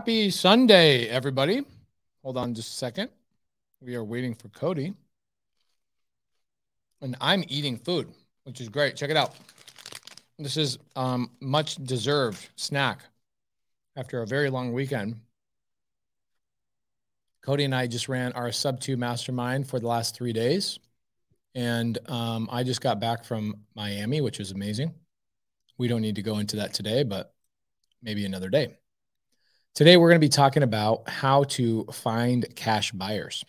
Happy Sunday, everybody. Hold on just a second. We are waiting for Cody. And I'm eating food, which is great. Check it out. This is um, much deserved snack after a very long weekend. Cody and I just ran our sub two mastermind for the last three days. And um, I just got back from Miami, which was amazing. We don't need to go into that today, but maybe another day. Today, we're going to be talking about how to find cash buyers.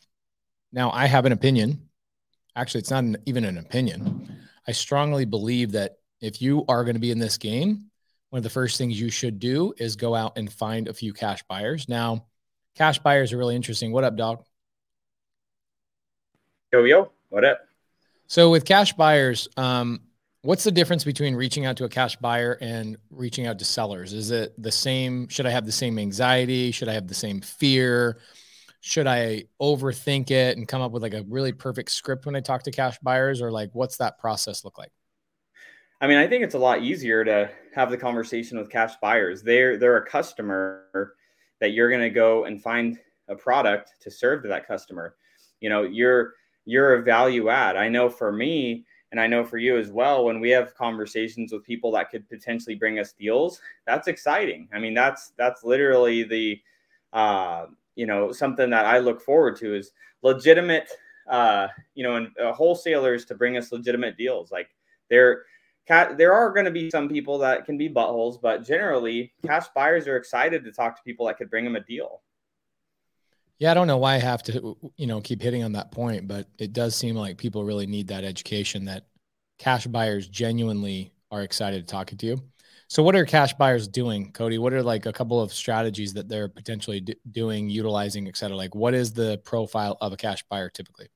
Now, I have an opinion. Actually, it's not an, even an opinion. I strongly believe that if you are going to be in this game, one of the first things you should do is go out and find a few cash buyers. Now, cash buyers are really interesting. What up, dog? Yo, yo, what up? So, with cash buyers, um, What's the difference between reaching out to a cash buyer and reaching out to sellers? Is it the same? Should I have the same anxiety? Should I have the same fear? Should I overthink it and come up with like a really perfect script when I talk to cash buyers or like what's that process look like? I mean, I think it's a lot easier to have the conversation with cash buyers. They're they're a customer that you're going to go and find a product to serve to that customer. You know, you're you're a value add. I know for me, and I know for you as well, when we have conversations with people that could potentially bring us deals, that's exciting. I mean, that's that's literally the uh, you know something that I look forward to is legitimate uh, you know and uh, wholesalers to bring us legitimate deals. Like there, there are going to be some people that can be buttholes, but generally, cash buyers are excited to talk to people that could bring them a deal. Yeah, I don't know why I have to, you know, keep hitting on that point, but it does seem like people really need that education that cash buyers genuinely are excited to talking to you. So, what are cash buyers doing, Cody? What are like a couple of strategies that they're potentially doing, utilizing, et cetera? Like, what is the profile of a cash buyer typically?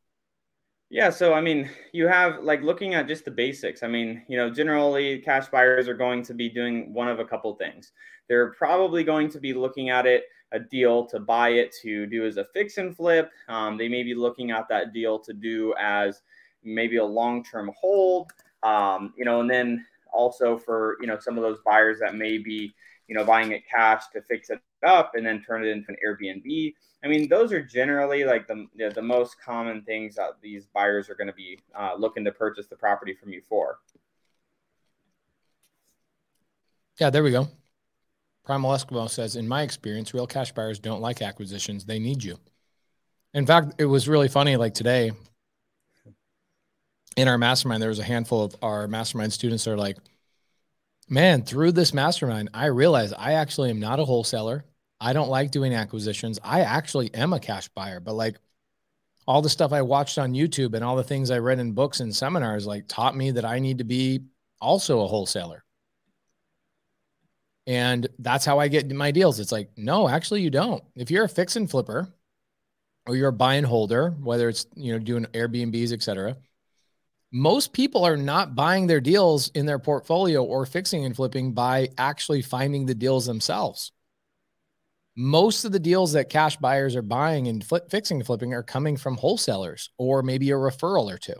Yeah, so I mean, you have like looking at just the basics. I mean, you know, generally cash buyers are going to be doing one of a couple things. They're probably going to be looking at it a deal to buy it to do as a fix and flip. Um, they may be looking at that deal to do as maybe a long term hold. Um, you know, and then also for you know some of those buyers that may be you know buying it cash to fix it up and then turn it into an Airbnb. I mean, those are generally like the the, most common things that these buyers are going to be uh, looking to purchase the property from you for. Yeah, there we go. Primal Eskimo says, in my experience, real cash buyers don't like acquisitions. They need you. In fact, it was really funny. Like today in our mastermind, there was a handful of our mastermind students that are like, man, through this mastermind, I realized I actually am not a wholesaler. I don't like doing acquisitions. I actually am a cash buyer, but like all the stuff I watched on YouTube and all the things I read in books and seminars like taught me that I need to be also a wholesaler. And that's how I get my deals. It's like, no, actually, you don't. If you're a fix and flipper or you're a buy and holder, whether it's, you know, doing Airbnbs, et cetera, most people are not buying their deals in their portfolio or fixing and flipping by actually finding the deals themselves. Most of the deals that cash buyers are buying and fixing and flipping are coming from wholesalers or maybe a referral or two.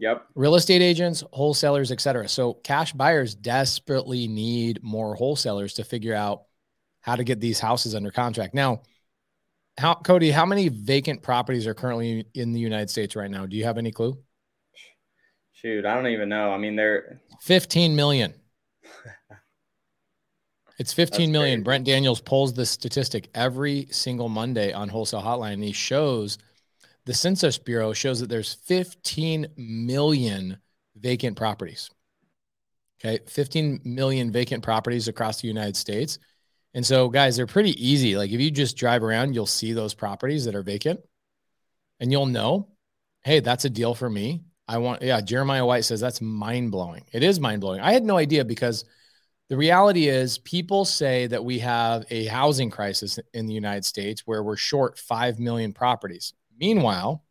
Yep. Real estate agents, wholesalers, etc. So cash buyers desperately need more wholesalers to figure out how to get these houses under contract. Now, how Cody, how many vacant properties are currently in the United States right now? Do you have any clue? Shoot, I don't even know. I mean, they're 15 million. It's 15 million. Crazy. Brent Daniels pulls this statistic every single Monday on Wholesale Hotline, and he shows the Census Bureau shows that there's 15 million vacant properties. Okay, 15 million vacant properties across the United States. And so, guys, they're pretty easy. Like, if you just drive around, you'll see those properties that are vacant and you'll know, hey, that's a deal for me. I want, yeah, Jeremiah White says that's mind blowing. It is mind blowing. I had no idea because the reality is people say that we have a housing crisis in the United States where we're short 5 million properties. Meanwhile,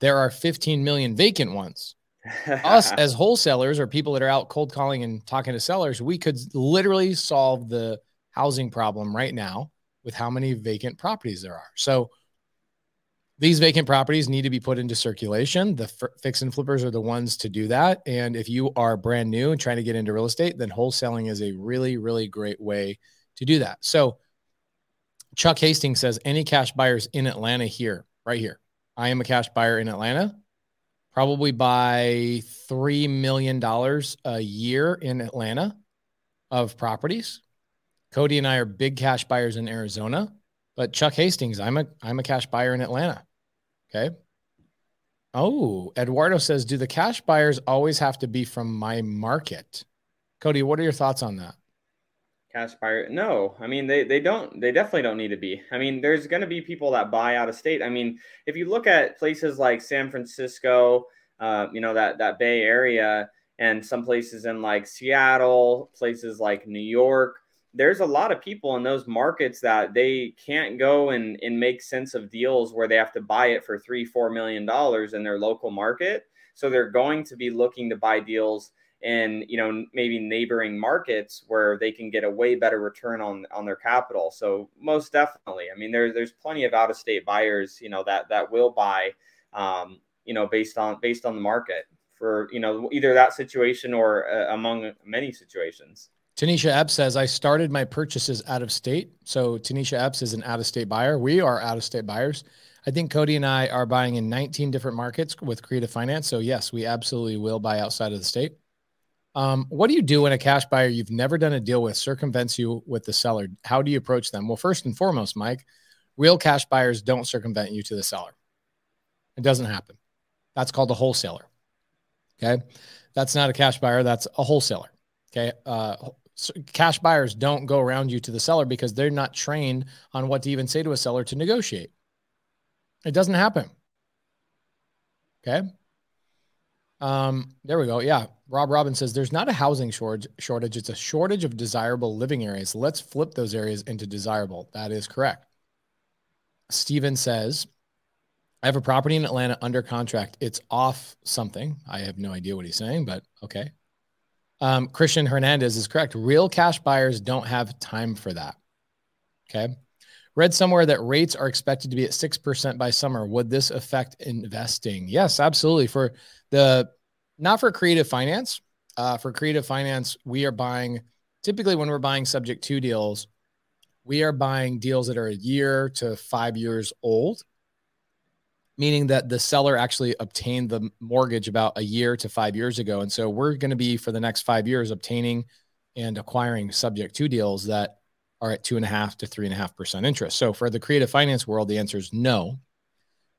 there are 15 million vacant ones. Us as wholesalers or people that are out cold calling and talking to sellers, we could literally solve the housing problem right now with how many vacant properties there are. So these vacant properties need to be put into circulation. The f- fix and flippers are the ones to do that. And if you are brand new and trying to get into real estate, then wholesaling is a really, really great way to do that. So Chuck Hastings says, any cash buyers in Atlanta here, right here. I am a cash buyer in Atlanta. Probably buy $3 million a year in Atlanta of properties. Cody and I are big cash buyers in Arizona, but Chuck Hastings, I'm a I'm a cash buyer in Atlanta. Okay. Oh, Eduardo says, do the cash buyers always have to be from my market? Cody, what are your thoughts on that? Cash buyer? No, I mean they they don't they definitely don't need to be. I mean, there's going to be people that buy out of state. I mean, if you look at places like San Francisco, uh, you know that that Bay Area, and some places in like Seattle, places like New York, there's a lot of people in those markets that they can't go and, and make sense of deals where they have to buy it for three, four million dollars in their local market. So they're going to be looking to buy deals in you know maybe neighboring markets where they can get a way better return on on their capital so most definitely i mean there's there's plenty of out of state buyers you know that that will buy um, you know based on based on the market for you know either that situation or uh, among many situations Tanisha Epps says, I started my purchases out of state. So Tanisha Epps is an out of state buyer. We are out of state buyers. I think Cody and I are buying in 19 different markets with creative finance. So, yes, we absolutely will buy outside of the state. Um, what do you do when a cash buyer you've never done a deal with circumvents you with the seller? How do you approach them? Well, first and foremost, Mike, real cash buyers don't circumvent you to the seller. It doesn't happen. That's called a wholesaler. Okay. That's not a cash buyer, that's a wholesaler. Okay. Uh, cash buyers don't go around you to the seller because they're not trained on what to even say to a seller to negotiate. It doesn't happen. Okay. Um, there we go. Yeah. Rob Robin says there's not a housing shortage shortage. It's a shortage of desirable living areas. Let's flip those areas into desirable. That is correct. Steven says, I have a property in Atlanta under contract. It's off something. I have no idea what he's saying, but okay. Um, Christian Hernandez is correct. Real cash buyers don't have time for that. Okay. Read somewhere that rates are expected to be at 6% by summer. Would this affect investing? Yes, absolutely. For the not for creative finance, uh, for creative finance, we are buying typically when we're buying subject to deals, we are buying deals that are a year to five years old, meaning that the seller actually obtained the mortgage about a year to five years ago. And so we're going to be for the next five years obtaining and acquiring subject to deals that are at two and a half to three and a half percent interest. So for the creative finance world, the answer is no.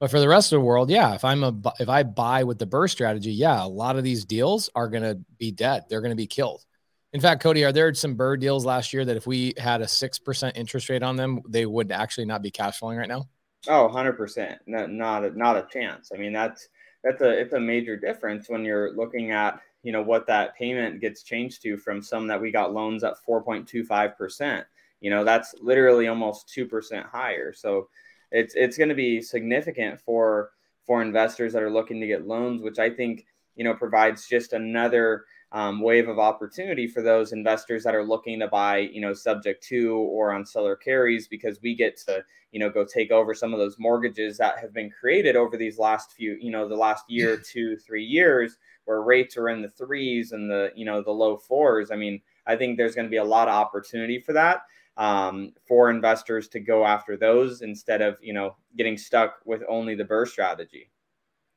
But for the rest of the world, yeah, if I'm a if I buy with the BRRRR strategy, yeah, a lot of these deals are going to be dead. They're going to be killed. In fact, Cody, are there some BRRRR deals last year that if we had a six percent interest rate on them, they would actually not be cash flowing right now? Oh, 100 percent. Not a, not a chance. I mean, that's that's a it's a major difference when you're looking at you know what that payment gets changed to from some that we got loans at 4.25 percent. You know, that's literally almost two percent higher. So it's it's going to be significant for for investors that are looking to get loans, which I think you know provides just another um, wave of opportunity for those investors that are looking to buy you know subject to or on seller carries because we get to you know go take over some of those mortgages that have been created over these last few you know the last year two three years where rates are in the threes and the you know the low fours. I mean i think there's going to be a lot of opportunity for that um, for investors to go after those instead of you know getting stuck with only the BRRRR strategy.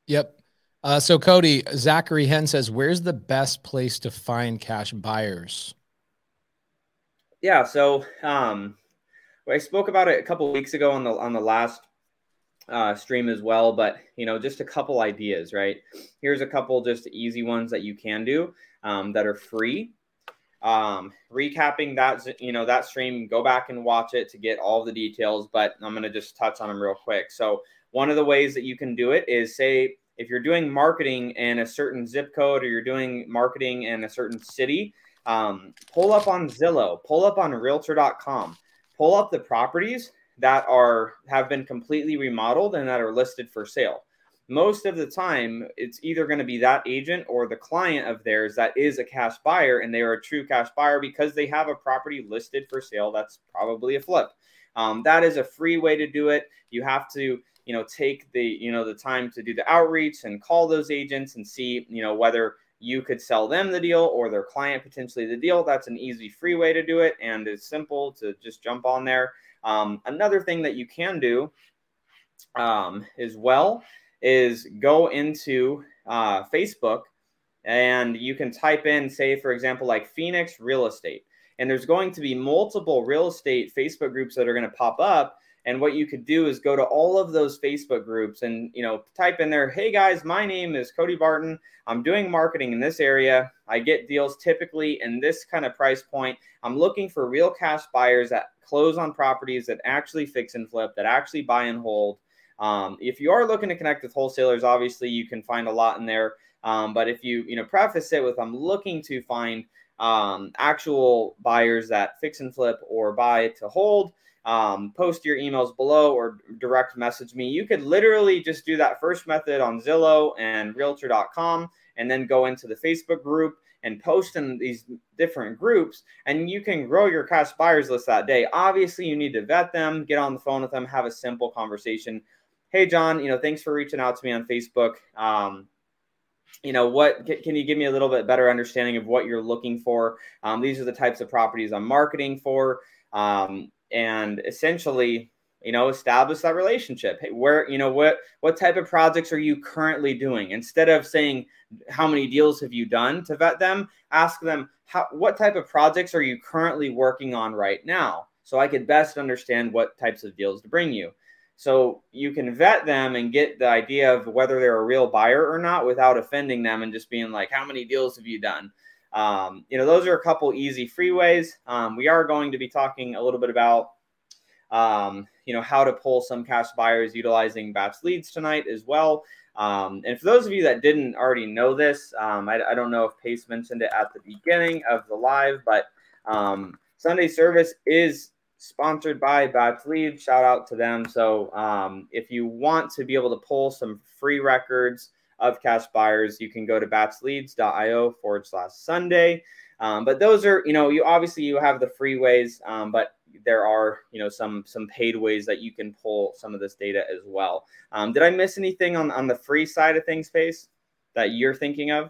Yep. Uh, so Cody Zachary Hen says, "Where's the best place to find cash buyers?" Yeah. So um, I spoke about it a couple weeks ago on the on the last uh, stream as well, but you know, just a couple ideas, right? Here's a couple just easy ones that you can do um, that are free um, recapping that you know that stream go back and watch it to get all the details but i'm going to just touch on them real quick. So one of the ways that you can do it is say if you're doing marketing in a certain zip code or you're doing marketing in a certain city um, pull up on zillow pull up on realtor.com pull up the properties that are have been completely remodeled and that are listed for sale most of the time it's either going to be that agent or the client of theirs that is a cash buyer and they are a true cash buyer because they have a property listed for sale that's probably a flip um, that is a free way to do it you have to you know take the you know the time to do the outreach and call those agents and see you know whether you could sell them the deal or their client potentially the deal. That's an easy, free way to do it. And it's simple to just jump on there. Um, another thing that you can do um, as well is go into uh, Facebook and you can type in, say, for example, like Phoenix real estate. And there's going to be multiple real estate Facebook groups that are going to pop up and what you could do is go to all of those Facebook groups and you know type in there, "Hey guys, my name is Cody Barton. I'm doing marketing in this area. I get deals typically in this kind of price point. I'm looking for real cash buyers that close on properties that actually fix and flip, that actually buy and hold. Um, if you are looking to connect with wholesalers, obviously you can find a lot in there. Um, but if you you know preface it with, "I'm looking to find um, actual buyers that fix and flip or buy to hold." um, post your emails below or direct message me. You could literally just do that first method on Zillow and realtor.com and then go into the Facebook group and post in these different groups and you can grow your cash buyers list that day. Obviously, you need to vet them, get on the phone with them, have a simple conversation. Hey, John, you know, thanks for reaching out to me on Facebook. Um, you know what can you give me a little bit better understanding of what you're looking for? Um, these are the types of properties i'm marketing for. Um, and essentially you know establish that relationship. Hey, where you know what what type of projects are you currently doing? Instead of saying how many deals have you done to vet them ask them how what type of projects are you currently working on right now? So i could best understand what types of deals to bring you so you can vet them and get the idea of whether they're a real buyer or not without offending them and just being like how many deals have you done um, you know, those are a couple easy freeways. Um, we are going to be talking a little bit about, um, you know, how to pull some cash buyers utilizing batch leads tonight as well. Um, and for those of you that didn't already know this, um, I, I, don't know if Pace mentioned it at the beginning of the live, but um, Sunday service is sponsored by Batch Leads. Shout out to them. So if you want to be able to pull some free records, of cash buyers, you can go to batchleads.io forward slash Sunday. Um, but those are, you know, you obviously you have the free ways, um, but there are, you know, some some paid ways that you can pull some of this data as well. Um, did I miss anything on on the free side of things, Pace, that you're thinking of?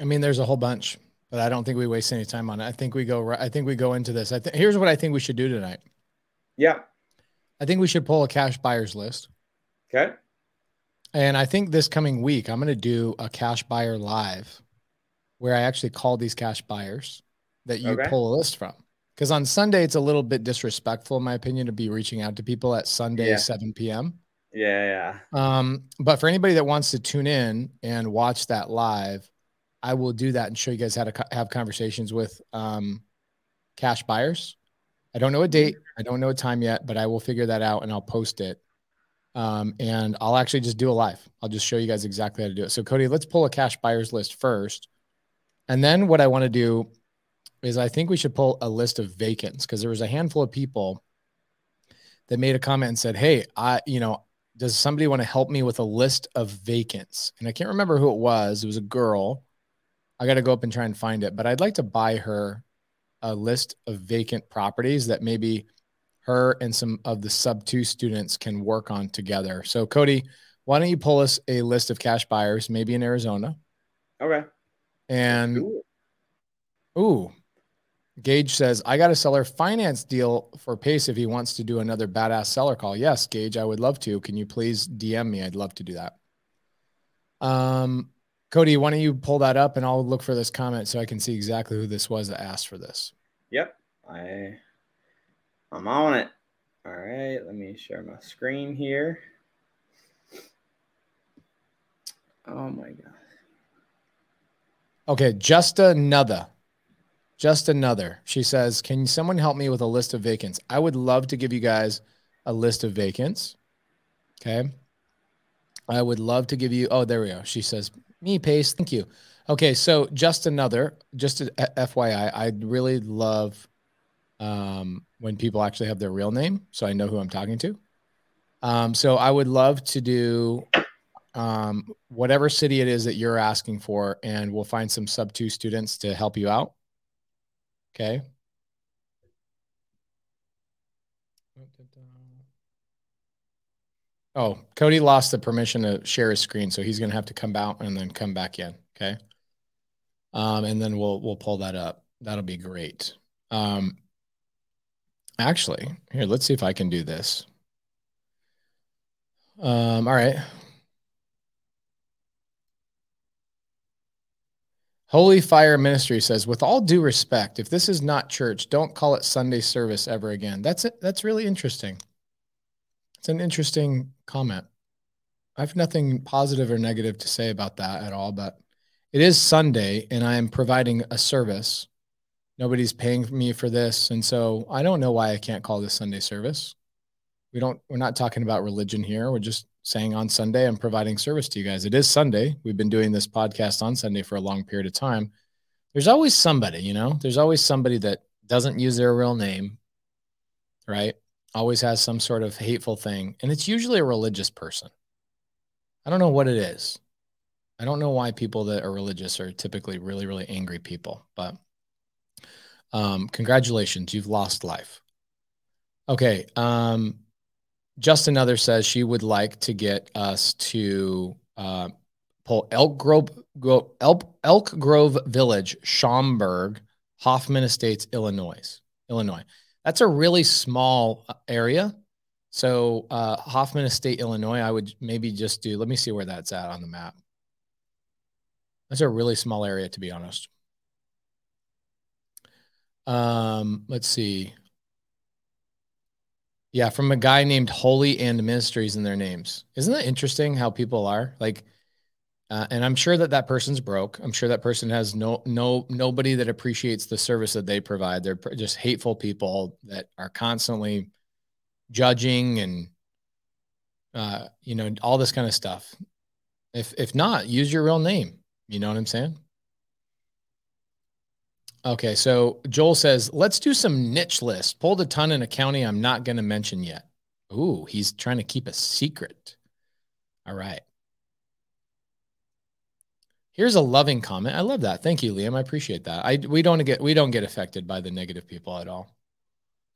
I mean, there's a whole bunch, but I don't think we waste any time on it. I think we go. I think we go into this. I think here's what I think we should do tonight. Yeah, I think we should pull a cash buyers list. Okay. And I think this coming week, I'm going to do a cash buyer live where I actually call these cash buyers that you okay. pull a list from. Because on Sunday, it's a little bit disrespectful, in my opinion, to be reaching out to people at Sunday, yeah. 7 p.m. Yeah, yeah. Um, but for anybody that wants to tune in and watch that live, I will do that and show you guys how to co- have conversations with um, cash buyers. I don't know a date, I don't know a time yet, but I will figure that out and I'll post it um, and I'll actually just do a live. I'll just show you guys exactly how to do it. So, Cody, let's pull a cash buyers list first. And then what I want to do is I think we should pull a list of vacants because there was a handful of people that made a comment and said, Hey, I, you know, does somebody want to help me with a list of vacants? And I can't remember who it was. It was a girl. I got to go up and try and find it, but I'd like to buy her a list of vacant properties that maybe her and some of the sub two students can work on together. So, Cody, why don't you pull us a list of cash buyers, maybe in Arizona? Okay. And ooh, Gage says, I got a seller finance deal for Pace if he wants to do another badass seller call. Yes, Gage, I would love to. Can you please DM me? I'd love to do that. Um, Cody, why don't you pull that up and I'll look for this comment so I can see exactly who this was that asked for this. Yep. I I'm on it. All right, let me share my screen here. Oh my God. Okay, just another. Just another. She says, Can someone help me with a list of vacants? I would love to give you guys a list of vacants. Okay. I would love to give you. Oh, there we go. She says, Me, Pace. Thank you. Okay. So, just another, just a, FYI, I'd really love um, when people actually have their real name, so I know who I'm talking to. Um, so I would love to do um, whatever city it is that you're asking for, and we'll find some sub two students to help you out. Okay. Oh, Cody lost the permission to share his screen, so he's going to have to come out and then come back in. Okay. Um, and then we'll we'll pull that up. That'll be great. Um, actually, here, let's see if I can do this. Um, all right. Holy Fire Ministry says, with all due respect, if this is not church, don't call it Sunday service ever again. That's it. That's really interesting. It's an interesting comment. I have nothing positive or negative to say about that at all, but it is Sunday and I am providing a service. Nobody's paying me for this. And so I don't know why I can't call this Sunday service. We don't, we're not talking about religion here. We're just saying on Sunday, I'm providing service to you guys. It is Sunday. We've been doing this podcast on Sunday for a long period of time. There's always somebody, you know, there's always somebody that doesn't use their real name, right? Always has some sort of hateful thing. And it's usually a religious person. I don't know what it is. I don't know why people that are religious are typically really, really angry people, but um, congratulations, you've lost life. Okay. Um, just another says she would like to get us to uh, pull Elk Grove, Elk, Elk Grove Village, Schaumburg, Hoffman Estates, Illinois. Illinois. That's a really small uh, area. So uh, Hoffman Estate, Illinois. I would maybe just do. Let me see where that's at on the map. That's a really small area, to be honest. Um, let's see. Yeah, from a guy named Holy and Ministries in their names. Isn't that interesting how people are like? Uh, and I'm sure that that person's broke. I'm sure that person has no no nobody that appreciates the service that they provide. They're just hateful people that are constantly judging and uh, you know all this kind of stuff. If if not, use your real name. You know what I'm saying? Okay, so Joel says, let's do some niche list. Pulled a ton in a county I'm not going to mention yet. Ooh, he's trying to keep a secret. All right. Here's a loving comment. I love that. Thank you, Liam. I appreciate that. I we don't get we don't get affected by the negative people at all.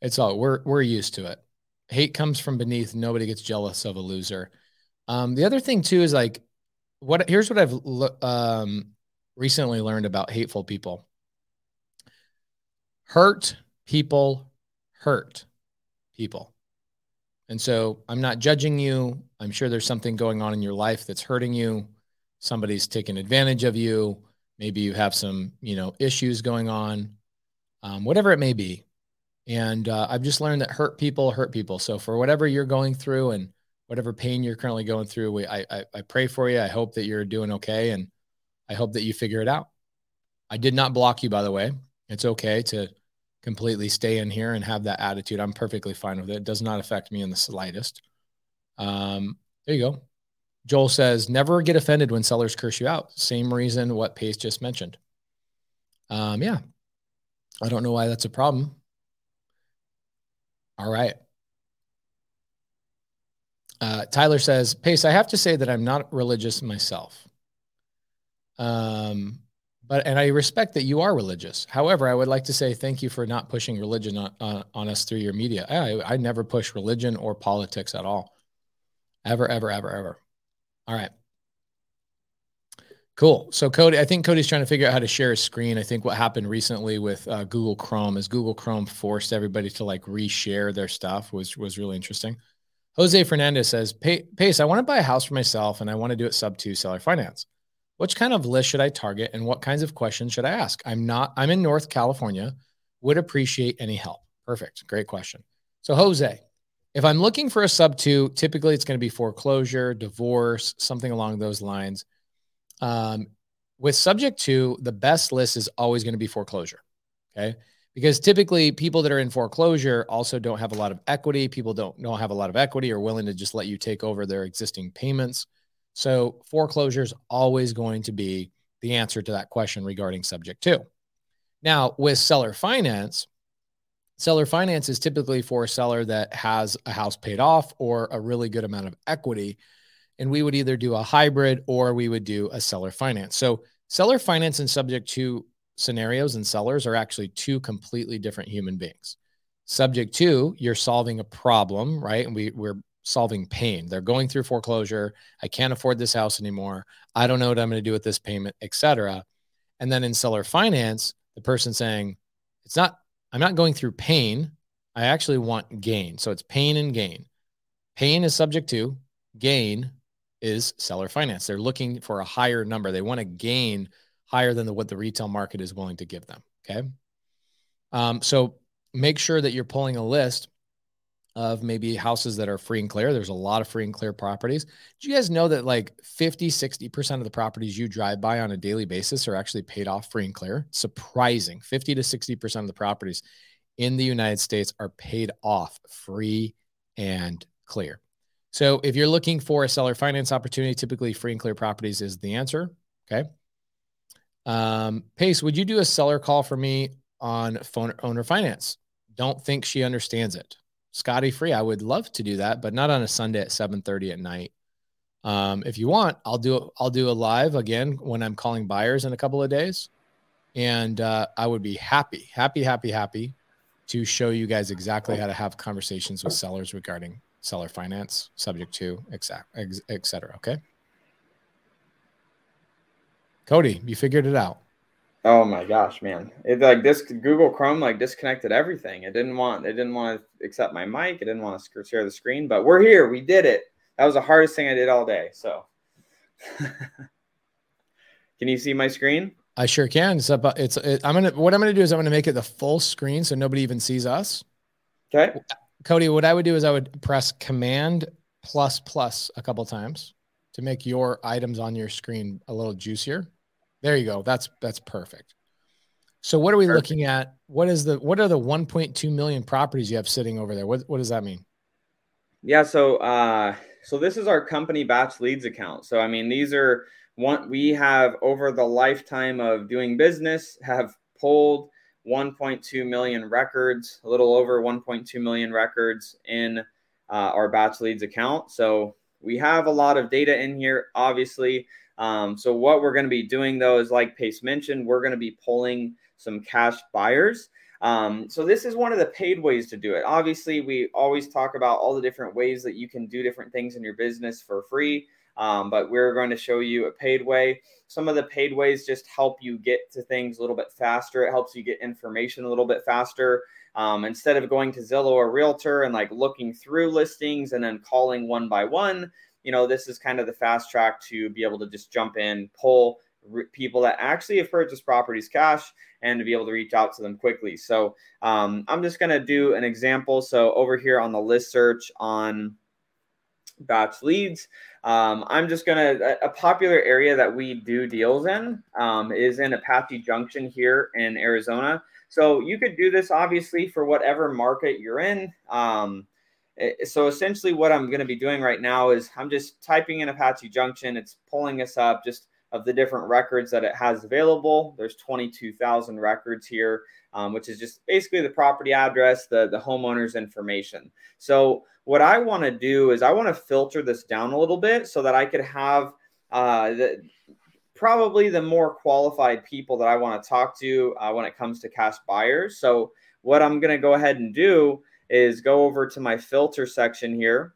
It's all we're we're used to it. Hate comes from beneath. Nobody gets jealous of a loser. Um, the other thing too is like what here's what I've um, recently learned about hateful people hurt people hurt people. And so I'm not judging you. I'm sure there's something going on in your life that's hurting you. Somebody's taking advantage of you. Maybe you have some, you know, issues going on, um, whatever it may be. And uh, I've just learned that hurt people hurt people. So for whatever you're going through and whatever pain you're currently going through, we, I, I, I pray for you. I hope that you're doing okay, and I hope that you figure it out. I did not block you, by the way. It's okay to completely stay in here and have that attitude. I'm perfectly fine with it. It does not affect me in the slightest. Um, there you go. Joel says, never get offended when sellers curse you out. Same reason what Pace just mentioned. Um, yeah. I don't know why that's a problem. All right. Uh, Tyler says, Pace, I have to say that I'm not religious myself. Um, but and I respect that you are religious. However, I would like to say thank you for not pushing religion on, on, on us through your media. I, I never push religion or politics at all, ever, ever, ever, ever. All right. Cool. So Cody, I think Cody's trying to figure out how to share his screen. I think what happened recently with uh, Google Chrome is Google Chrome forced everybody to like reshare their stuff was was really interesting. Jose Fernandez says, Pace, I want to buy a house for myself and I want to do it sub two seller finance. Which kind of list should I target and what kinds of questions should I ask? I'm not, I'm in North California, would appreciate any help. Perfect. Great question. So, Jose, if I'm looking for a sub two, typically it's going to be foreclosure, divorce, something along those lines. Um, with subject to, the best list is always going to be foreclosure. Okay. Because typically people that are in foreclosure also don't have a lot of equity. People don't, don't have a lot of equity or willing to just let you take over their existing payments. So foreclosure is always going to be the answer to that question regarding subject to. Now, with seller finance, seller finance is typically for a seller that has a house paid off or a really good amount of equity. And we would either do a hybrid or we would do a seller finance. So, seller finance and subject to scenarios and sellers are actually two completely different human beings. Subject to, you're solving a problem, right? And we, we're solving pain. They're going through foreclosure. I can't afford this house anymore. I don't know what I'm going to do with this payment, etc. And then in seller finance, the person saying, it's not, I'm not going through pain. I actually want gain. So it's pain and gain. Pain is subject to, gain is seller finance. They're looking for a higher number. They want to gain higher than the, what the retail market is willing to give them. Okay. Um, so make sure that you're pulling a list of maybe houses that are free and clear. There's a lot of free and clear properties. Do you guys know that like 50, 60% of the properties you drive by on a daily basis are actually paid off free and clear? Surprising. 50 to 60% of the properties in the United States are paid off free and clear. So if you're looking for a seller finance opportunity, typically free and clear properties is the answer. Okay. Um, Pace, would you do a seller call for me on phone owner finance? Don't think she understands it. Scotty free. I would love to do that, but not on a Sunday at 7:30 at night. Um, if you want, I'll do I'll do a live again when I'm calling buyers in a couple of days, and uh, I would be happy, happy, happy, happy to show you guys exactly how to have conversations with sellers regarding seller finance, subject to exact, et cetera. Okay. Cody, you figured it out. Oh my gosh, man! It like this Google Chrome like disconnected everything. It didn't want it didn't want to accept my mic. It didn't want to share the screen. But we're here. We did it. That was the hardest thing I did all day. So, can you see my screen? I sure can. It's up. It's. It, I'm gonna. What I'm gonna do is I'm gonna make it the full screen so nobody even sees us. Okay. Cody, what I would do is I would press Command plus plus a couple times to make your items on your screen a little juicier. There you go. That's that's perfect. So what are we perfect. looking at? What is the what are the 1.2 million properties you have sitting over there? What what does that mean? Yeah, so uh so this is our company batch leads account. So I mean these are one we have over the lifetime of doing business have pulled 1.2 million records, a little over 1.2 million records in uh, our batch leads account. So we have a lot of data in here, obviously. Um, so what we're going to be doing though is like Pace mentioned, we're going to be pulling some cash buyers. Um, so this is one of the paid ways to do it. Obviously, we always talk about all the different ways that you can do different things in your business for free. Um, but we're going to show you a paid way. Some of the paid ways just help you get to things a little bit faster. It helps you get information a little bit faster. Um, instead of going to Zillow or Realtor and like looking through listings and then calling one by one, you know, this is kind of the fast track to be able to just jump in, pull re- people that actually have purchased properties cash and to be able to reach out to them quickly. So um, I'm just going to do an example. So over here on the list search on batch leads, um, I'm just going to, a popular area that we do deals in um, is in Apache Junction here in Arizona. So you could do this obviously for whatever market you're in. Um, so essentially what I'm going to be doing right now is I'm just typing in Apache Junction. It's pulling us up just of the different records that it has available. There's 22,000 records here, um, which is just basically the property address, the, the homeowner's information. So what I want to do is I want to filter this down a little bit so that I could have uh, the, probably the more qualified people that I want to talk to uh, when it comes to cash buyers. So what I'm going to go ahead and do is go over to my filter section here.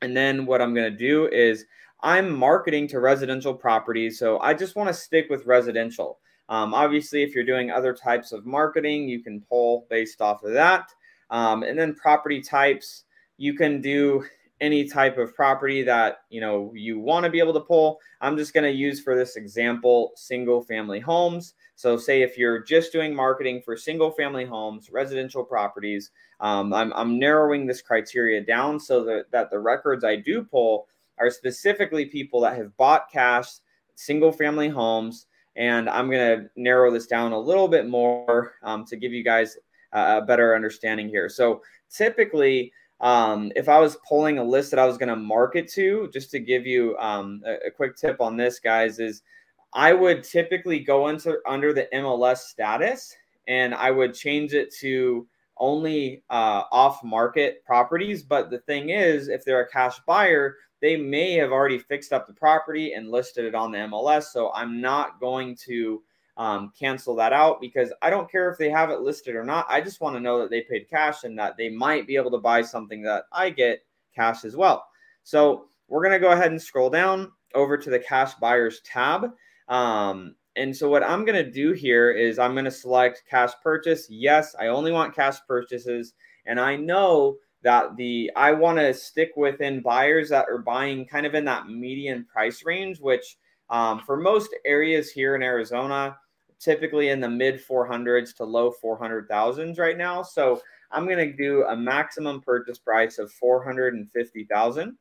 And then what I'm going to do is I'm marketing to residential properties. So I just want to stick with residential. Um, obviously, if you're doing other types of marketing, you can pull based off of that. Um, and then property types, you can do any type of property that you know you want to be able to pull. I'm just going to use for this example single family homes. So, say if you're just doing marketing for single family homes, residential properties, um, I'm, I'm narrowing this criteria down so that, that the records I do pull are specifically people that have bought cash single family homes. And I'm going to narrow this down a little bit more um, to give you guys a better understanding here. So, typically, um, if I was pulling a list that I was going to market to, just to give you um, a, a, quick tip on this, guys, is I would typically go into under the MLS status and I would change it to only uh, off market properties. But the thing is, if they're a cash buyer, they may have already fixed up the property and listed it on the MLS. So I'm not going to um, cancel that out because I don't care if they have it listed or not. I just want to know that they paid cash and that they might be able to buy something that I get cash as well. So we're going to go ahead and scroll down over to the cash buyers tab. Um, and so what I'm going to do here is I'm going to select cash purchase. Yes, I only want cash purchases. And I know that the I want to stick within buyers that are buying kind of in that median price range, which um, for most areas here in Arizona, typically in the mid 400s to low 400,000s right now. So I'm going to do a maximum purchase price of 450,000.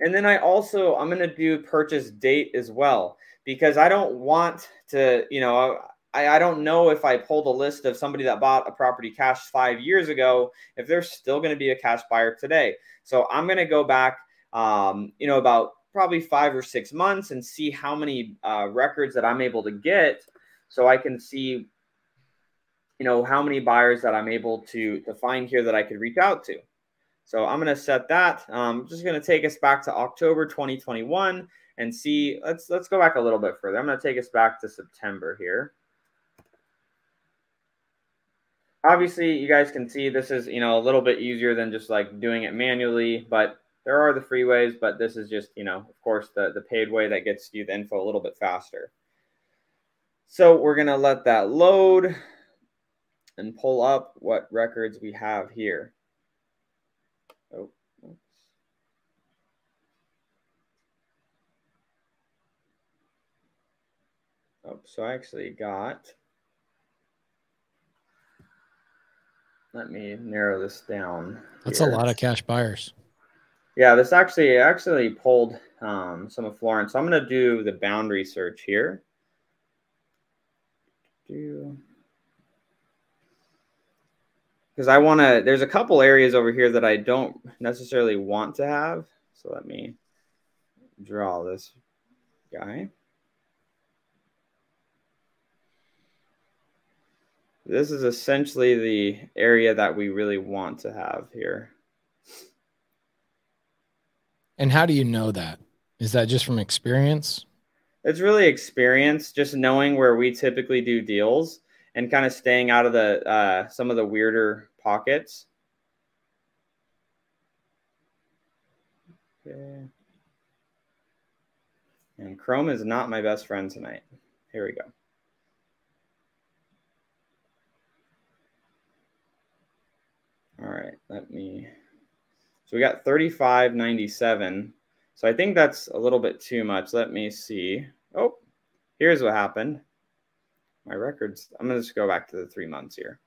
And then I also I'm going to do purchase date as well because I don't want to, you know, I, I don't know if I pulled a list of somebody that bought a property cash five years ago, if they're still going to be a cash buyer today. So I'm going to go back, um, you know, about probably five or six months and see how many uh, records that I'm able to get so I can see, you know, how many buyers that I'm able to, to find here that I could reach out to. So I'm going to set that. Um, just going to take us back to October 2021 and see. Let's let's go back a little bit further. I'm going to take us back to September here. Obviously, you guys can see this is you know a little bit easier than just like doing it manually, but there are the freeways. But this is just you know of course the the paid way that gets you the info a little bit faster. So we're going to let that load and pull up what records we have here. Oh, Oh, so I actually got, let me narrow this down. That's here. a lot of cash buyers. Yeah, this actually actually pulled um, some of Florence. I'm going to do the boundary search here. Do because I want to. There's a couple areas over here that I don't necessarily want to have. So let me draw this guy. This is essentially the area that we really want to have here. And how do you know that? Is that just from experience? It's really experience, just knowing where we typically do deals and kind of staying out of the uh, some of the weirder pockets. Okay. And Chrome is not my best friend tonight. Here we go. All right, let me. So we got 3597. So I think that's a little bit too much. Let me see. Oh, here's what happened. My records, I'm going to just go back to the three months here.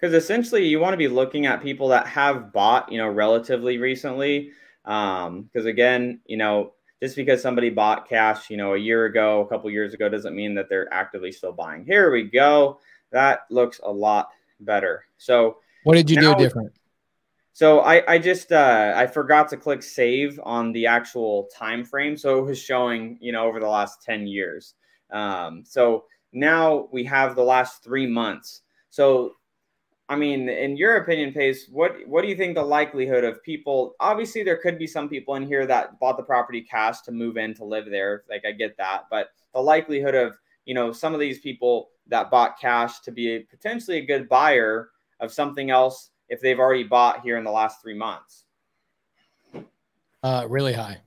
Because essentially, you want to be looking at people that have bought, you know, relatively recently. Because um, again, you know, just because somebody bought cash, you know, a year ago, a couple years ago, doesn't mean that they're actively still buying. Here we go. That looks a lot better. So, what did you do different? So I, I just uh, I forgot to click save on the actual time frame, so it was showing you know over the last ten years. Um, so now we have the last three months. So I mean, in your opinion, Pace, what what do you think the likelihood of people? Obviously, there could be some people in here that bought the property cash to move in to live there. Like I get that, but the likelihood of you know some of these people that bought cash to be a, potentially a good buyer of something else if they've already bought here in the last three months. Uh, really high.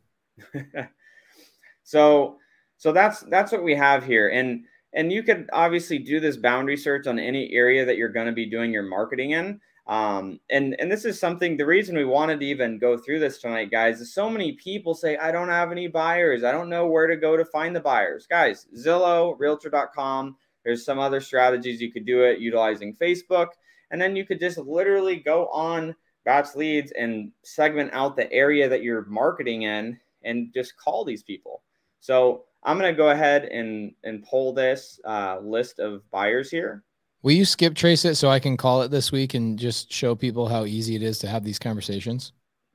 so, so that's that's what we have here, and and you could obviously do this boundary search on any area that you're going to be doing your marketing in. Um, and and this is something. The reason we wanted to even go through this tonight, guys, is so many people say I don't have any buyers. I don't know where to go to find the buyers. Guys, Zillow, Realtor.com. There's some other strategies you could do it utilizing Facebook, and then you could just literally go on Batch Leads and segment out the area that you're marketing in, and just call these people. So I'm going to go ahead and and pull this uh, list of buyers here. Will you skip trace it so I can call it this week and just show people how easy it is to have these conversations?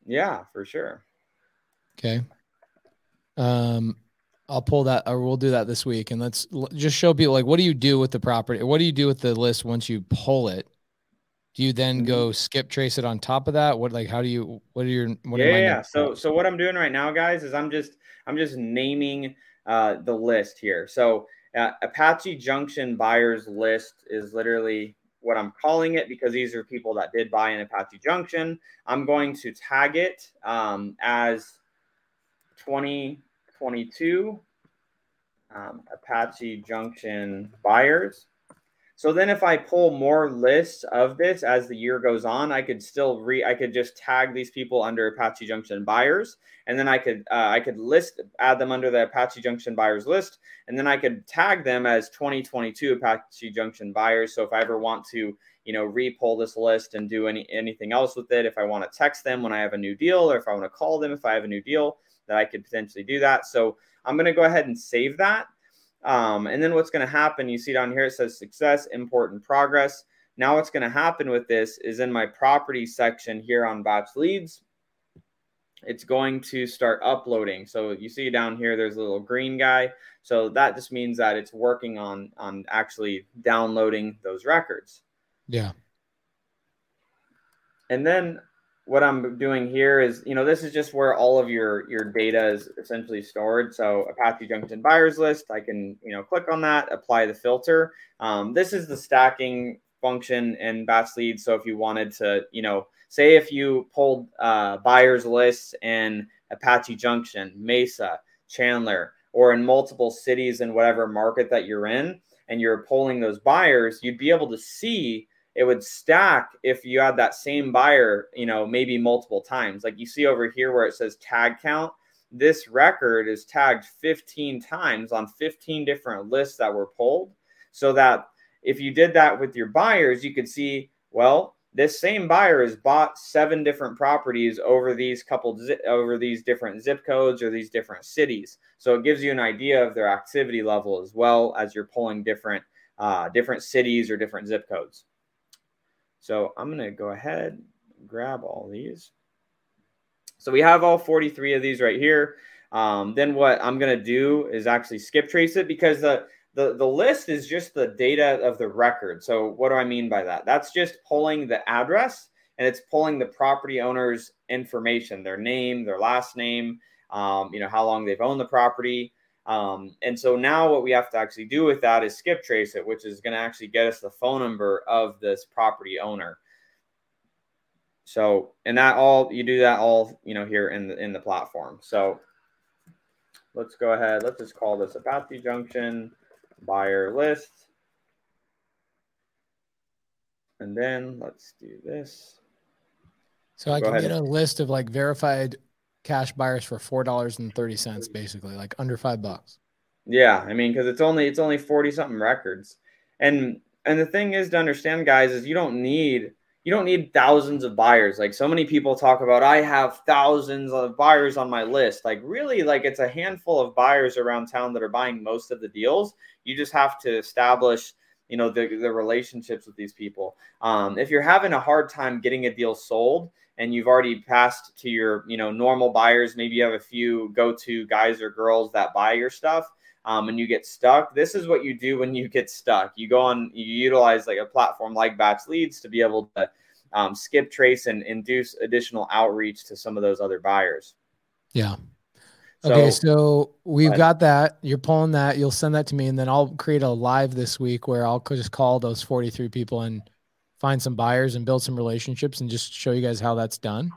Yeah, for sure. Okay. Um, I'll pull that, or we'll do that this week, and let's just show people like what do you do with the property? What do you do with the list once you pull it? Do you then mm-hmm. go skip trace it on top of that? What like how do you? What are your? What yeah, yeah. So so what I'm doing right now, guys, is I'm just I'm just naming uh, the list here. So Uh, Apache Junction buyers list is literally what I'm calling it because these are people that did buy in Apache Junction. I'm going to tag it um, as 2022 um, Apache Junction buyers. So then if I pull more lists of this as the year goes on, I could still re I could just tag these people under Apache Junction buyers and then I could uh, I could list add them under the Apache Junction buyers list and then I could tag them as 2022 Apache Junction buyers. So if I ever want to, you know, re-pull this list and do any anything else with it, if I want to text them when I have a new deal or if I want to call them if I have a new deal, that I could potentially do that. So I'm going to go ahead and save that um, and then what's going to happen, you see down here, it says success, import, and progress. Now, what's going to happen with this is in my property section here on batch leads, it's going to start uploading. So you see down here, there's a little green guy. So that just means that it's working on, on actually downloading those records. Yeah. And then what I'm doing here is, you know, this is just where all of your your data is essentially stored. So Apache Junction buyers list, I can, you know, click on that, apply the filter. Um, this is the stacking function in Batch Leads. So if you wanted to, you know, say if you pulled uh, buyers lists in Apache Junction, Mesa, Chandler, or in multiple cities in whatever market that you're in, and you're pulling those buyers, you'd be able to see it would stack if you had that same buyer, you know, maybe multiple times. Like you see over here where it says tag count, this record is tagged 15 times on 15 different lists that were pulled. So that if you did that with your buyers, you could see, well, this same buyer has bought seven different properties over these couple over these different zip codes or these different cities. So it gives you an idea of their activity level as well as you're pulling different uh, different cities or different zip codes. So I'm going to go ahead, grab all these. So we have all 43 of these right here. Um, then what I'm going to do is actually skip trace it because the, the, the list is just the data of the record. So what do I mean by that? That's just pulling the address and it's pulling the property owner's information, their name, their last name, um, you know, how long they've owned the property. Um, and so now what we have to actually do with that is skip trace it, which is going to actually get us the phone number of this property owner. So, and that all you do that all, you know, here in the in the platform. So let's go ahead. Let's just call this Apache Junction buyer list. And then let's do this. So I can get a list of like verified cash buyers for four dollars and thirty cents, basically, like under five bucks. Yeah, I mean, because it's only it's only forty something records, and and the thing is to understand, guys, is you don't need you don't need thousands of buyers. Like so many people talk about, I have thousands of buyers on my list. Like really, like it's a handful of buyers around town that are buying most of the deals. You just have to establish you know the, the relationships with these people um, if you're having a hard time getting a deal sold and you've already passed to your you know normal buyers. Maybe you have a few go-to guys or girls that buy your stuff um, and you get stuck. This is what you do when you get stuck. You go on you utilize like a platform like batch leads to be able to um, skip trace and induce additional outreach to some of those other buyers. Yeah. So, okay so we've got that. You're pulling that. You'll send that to me and then i'll create a live this week where i'll just call those 43 people and find some buyers and build some relationships and just show you guys how that's done.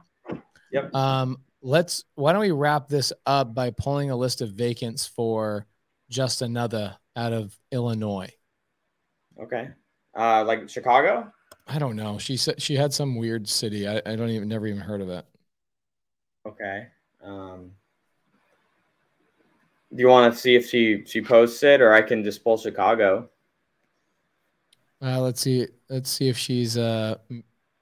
Yep. Um, let's why don't we wrap this up by pulling a list of vacants for just another out of Illinois. Okay. Uh like Chicago? I don't know. She said she had some weird city. I, I don't even never even heard of it. Okay. Um do you want to see if she she posts it or I can just pull Chicago? Uh, let's see. Let's see if she's. Uh,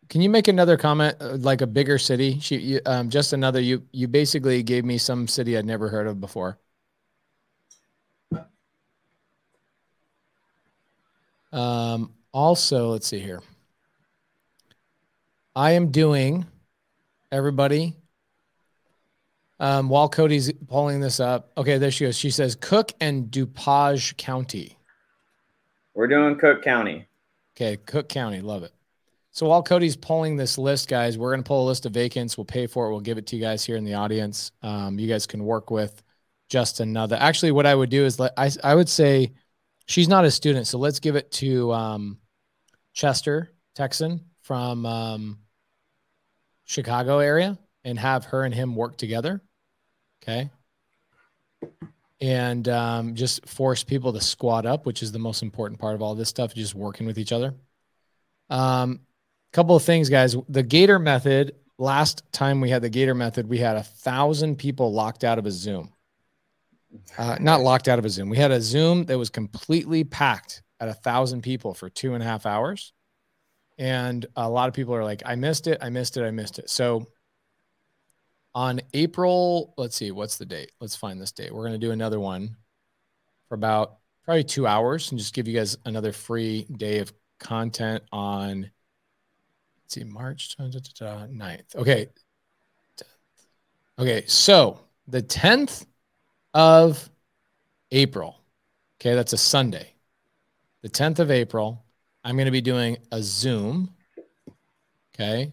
can you make another comment, uh, like a bigger city? She, you, um, just another. You, you basically gave me some city I'd never heard of before. Um, also, let's see here. I am doing everybody. Um, while Cody's pulling this up, okay, there she goes. She says Cook and DuPage County. We're doing Cook County. Okay, Cook County, love it. So while Cody's pulling this list, guys, we're going to pull a list of vacants. We'll pay for it. We'll give it to you guys here in the audience. Um, you guys can work with just another. Actually, what I would do is let I I would say she's not a student, so let's give it to um, Chester Texan from um, Chicago area and have her and him work together. Okay. And um, just force people to squat up, which is the most important part of all this stuff, just working with each other. Um, couple of things, guys. The Gator method. Last time we had the Gator method, we had a thousand people locked out of a Zoom. Uh, not locked out of a Zoom. We had a Zoom that was completely packed at a thousand people for two and a half hours. And a lot of people are like, I missed it. I missed it. I missed it. So on April, let's see, what's the date? Let's find this date. We're going to do another one for about probably two hours and just give you guys another free day of content on, let's see, March 9th. Okay. Okay. So the 10th of April, okay, that's a Sunday. The 10th of April, I'm going to be doing a Zoom. Okay.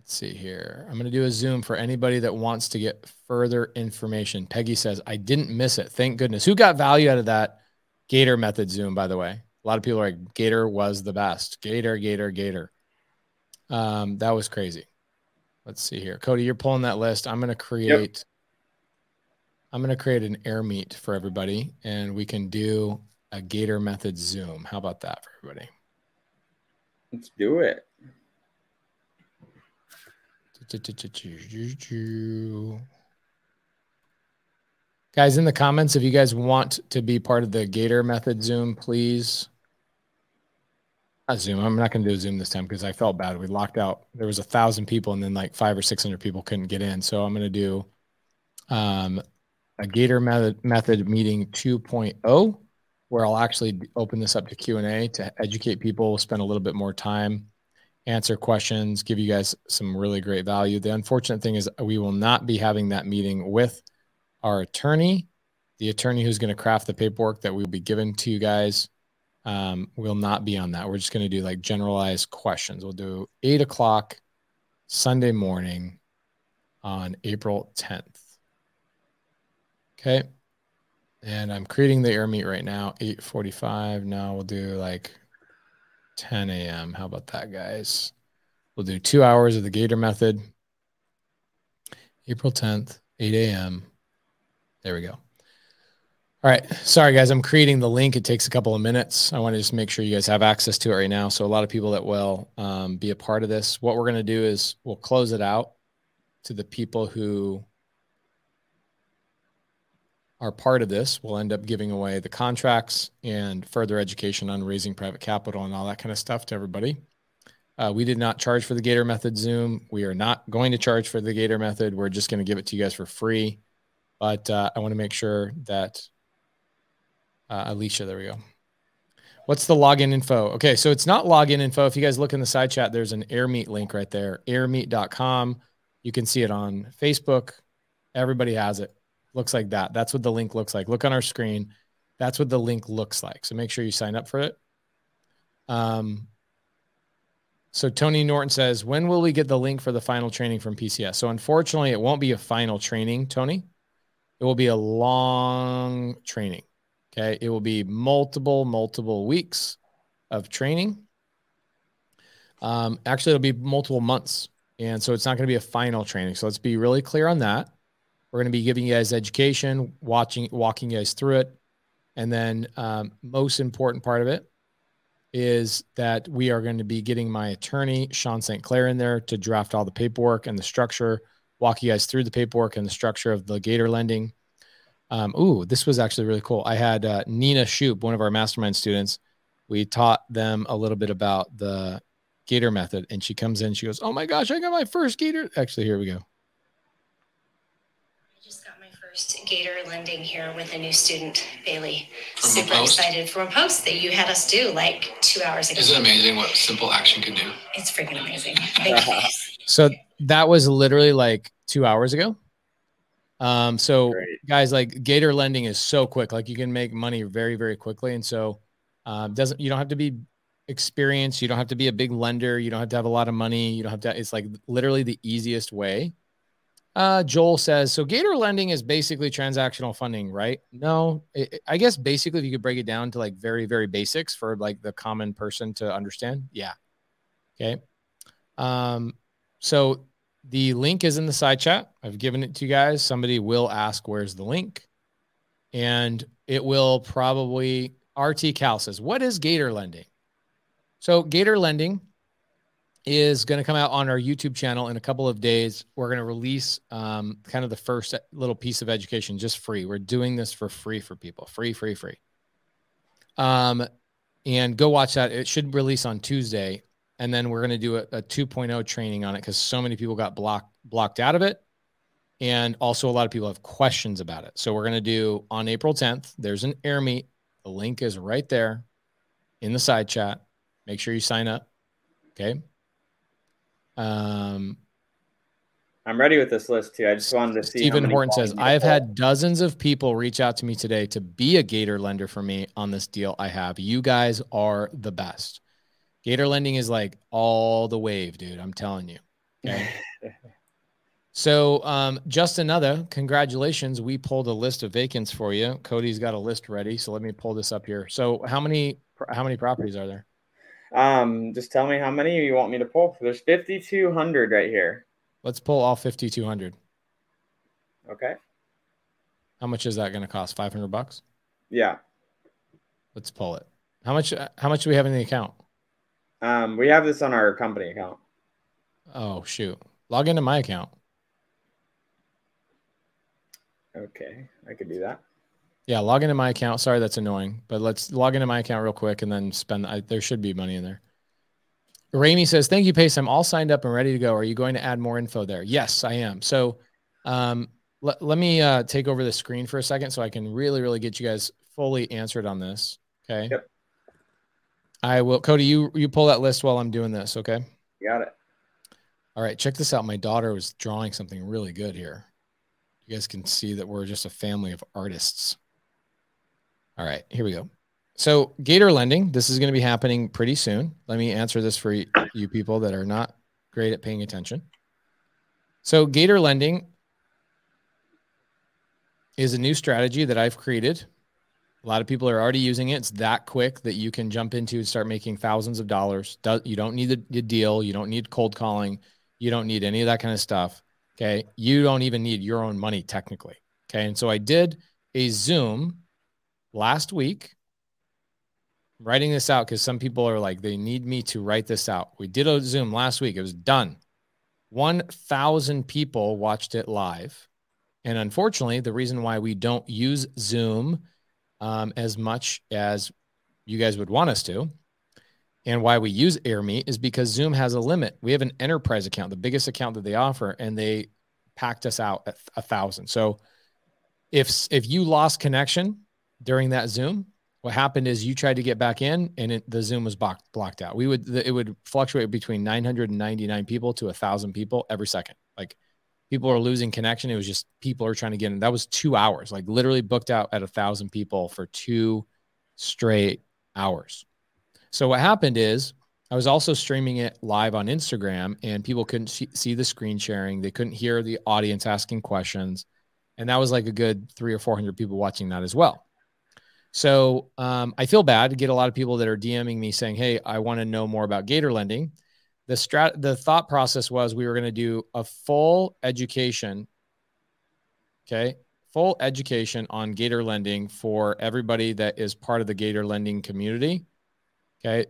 Let's see here. I'm going to do a Zoom for anybody that wants to get further information. Peggy says, I didn't miss it. Thank goodness. Who got value out of that Gator method Zoom, by the way? A lot of people are like, Gator was the best. Gator, Gator, Gator. Um, that was crazy. Let's see here. Cody, you're pulling that list. I'm going to create. Yep. I'm going to create an AirMeet for everybody and we can do a Gator method Zoom. How about that for everybody? Let's do it. Guys, in the comments, if you guys want to be part of the Gator method Zoom, please. Not Zoom. I'm not going to do a Zoom this time because I felt bad. We locked out. There was a thousand people, and then like five or six hundred people couldn't get in. So I'm going to do um, a Gator method method meeting 2.0 where I'll actually open this up to Q&A to educate people, spend a little bit more time, answer questions, give you guys some really great value. The unfortunate thing is we will not be having that meeting with our attorney. The attorney who's going to craft the paperwork that we'll be given to you guys um, will not be on that. We're just going to do like generalized questions. We'll do eight o'clock Sunday morning on April 10th. Okay and I'm creating the AirMeet right now, 8:45. Now we'll do like 10 a.m. How about that, guys? We'll do two hours of the Gator method. April 10th, 8 a.m. There we go. All right. Sorry, guys. I'm creating the link. It takes a couple of minutes. I want to just make sure you guys have access to it right now. So, a lot of people that will um, be a part of this. What we're going to do is we'll close it out to the people who are part of this will end up giving away the contracts and further education on raising private capital and all that kind of stuff to everybody. Uh, we did not charge for the Gator Method Zoom. We are not going to charge for the Gator Method. We're just going to give it to you guys for free. But uh, I want to make sure that uh, Alicia, there we go. What's the login info? Okay, so it's not login info. If you guys look in the side chat, there's an AirMeet link right there, airmeet.com. You can see it on Facebook. Everybody has it looks like that. That's what the link looks like. Look on our screen. That's what the link looks like. So make sure you sign up for it. Um, so Tony Norton says, when will we get the link for the final training from PCS? So unfortunately, it won't be a final training, Tony. It will be a long training. Okay. It will be multiple, multiple weeks of training. Um, actually, it'll be multiple months. And so it's not going to be a final training. So let's be really clear on that. We're going to be giving you guys education, watching, walking you guys through it. And then, um, most important part of it is that we are going to be getting my attorney, Sean St. Clair, in there to draft all the paperwork and the structure, walk you guys through the paperwork and the structure of the Gator lending. Um, ooh, this was actually really cool. I had uh, Nina Shoup, one of our mastermind students. We taught them a little bit about the Gator method, and she comes in. She goes, "Oh my gosh, I got my first Gator!" Actually, here we go first Gator lending here with a new student, Bailey. From Super excited from a post that you had us do like two hours ago. Isn't it amazing what simple action can do? It's freaking amazing. so that was literally like two hours ago. Um, so Great. guys, like Gator lending is so quick. Like you can make money very, very quickly. And so um, doesn't you don't have to be experienced. You don't have to be a big lender. You don't have to have a lot of money. You don't have to. It's like literally the easiest way Uh, Joel says so. Gator lending is basically transactional funding, right? No, it, I guess basically, if you could break it down to like very, very basics for like the common person to understand, yeah. Okay. Um, so the link is in the side chat. I've given it to you guys. Somebody will ask, "Where's the link?" And it will probably RT Cal says, "What is Gator lending?" So Gator lending is going to come out on our YouTube channel in a couple of days. We're going to release um, kind of the first little piece of education just free. We're doing this for free for people, free, free, free. Um, and go watch that. It should release on Tuesday, and then we're going to do a, a 2.0 training on it because so many people got blocked blocked out of it, and also a lot of people have questions about it. So we're going to do on April 10th. There's an AirMeet. The link is right there in the side chat. Make sure you sign up. Okay. Um, I'm ready with this list too. I just wanted to see. Stephen Horton says, I have had dozens of people reach out to me today to be a Gator lender for me on this deal I have. You guys are the best. Gator lending is like all the wave, dude. I'm telling you. Okay. so, um, just another congratulations. We pulled a list of vacants for you. Cody's got a list ready. So let me pull this up here. So how many, how many properties are there? Um, just tell me how many you want me to pull. There's 5,200 right here. Let's pull all 5,200. Okay. How much is that going to cost? 500 bucks? Yeah. Let's pull it. How much, how much do we have in the account? Um, we have this on our company account. Oh, shoot. Log into my account. Okay. I could do that. Yeah, log into my account. Sorry, that's annoying, but let's log into my account real quick and then spend. I, there should be money in there. Ramy says, "Thank you, Pace. I'm all signed up and ready to go. Are you going to add more info there?" Yes, I am. So, um, let, let me uh, take over the screen for a second so I can really, really get you guys fully answered on this. Okay. Yep. I will, Cody. You you pull that list while I'm doing this. Okay. Got it. All right. Check this out. My daughter was drawing something really good here. You guys can see that we're just a family of artists. All right, here we go. So, Gator lending, this is going to be happening pretty soon. Let me answer this for you people that are not great at paying attention. So, Gator lending is a new strategy that I've created. A lot of people are already using it. It's that quick that you can jump into and start making thousands of dollars. You don't need the deal. You don't need cold calling. You don't need any of that kind of stuff. Okay. You don't even need your own money technically. Okay. And so I did a Zoom last week writing this out because some people are like they need me to write this out. We did a zoom last week. It was done. 1000 people watched it live. And unfortunately the reason why we don't use zoom um, as much as you guys would want us to and why we use airmeet is because zoom has a limit. We have an enterprise account the biggest account that they offer and they packed us out at a thousand. So if if you lost connection during that Zoom, what happened is you tried to get back in and it, the Zoom was blocked, blocked out. We would, it would fluctuate between 999 people to a thousand people every second. Like people are losing connection. It was just people are trying to get in. That was two hours, like literally booked out at a thousand people for two straight hours. So what happened is I was also streaming it live on Instagram and people couldn't see the screen sharing. They couldn't hear the audience asking questions. And that was like a good three or 400 people watching that as well. So um, I feel bad to get a lot of people that are DMing me saying, "Hey, I want to know more about Gator lending." The strat, the thought process was we were going to do a full education. Okay, full education on Gator lending for everybody that is part of the Gator lending community. Okay,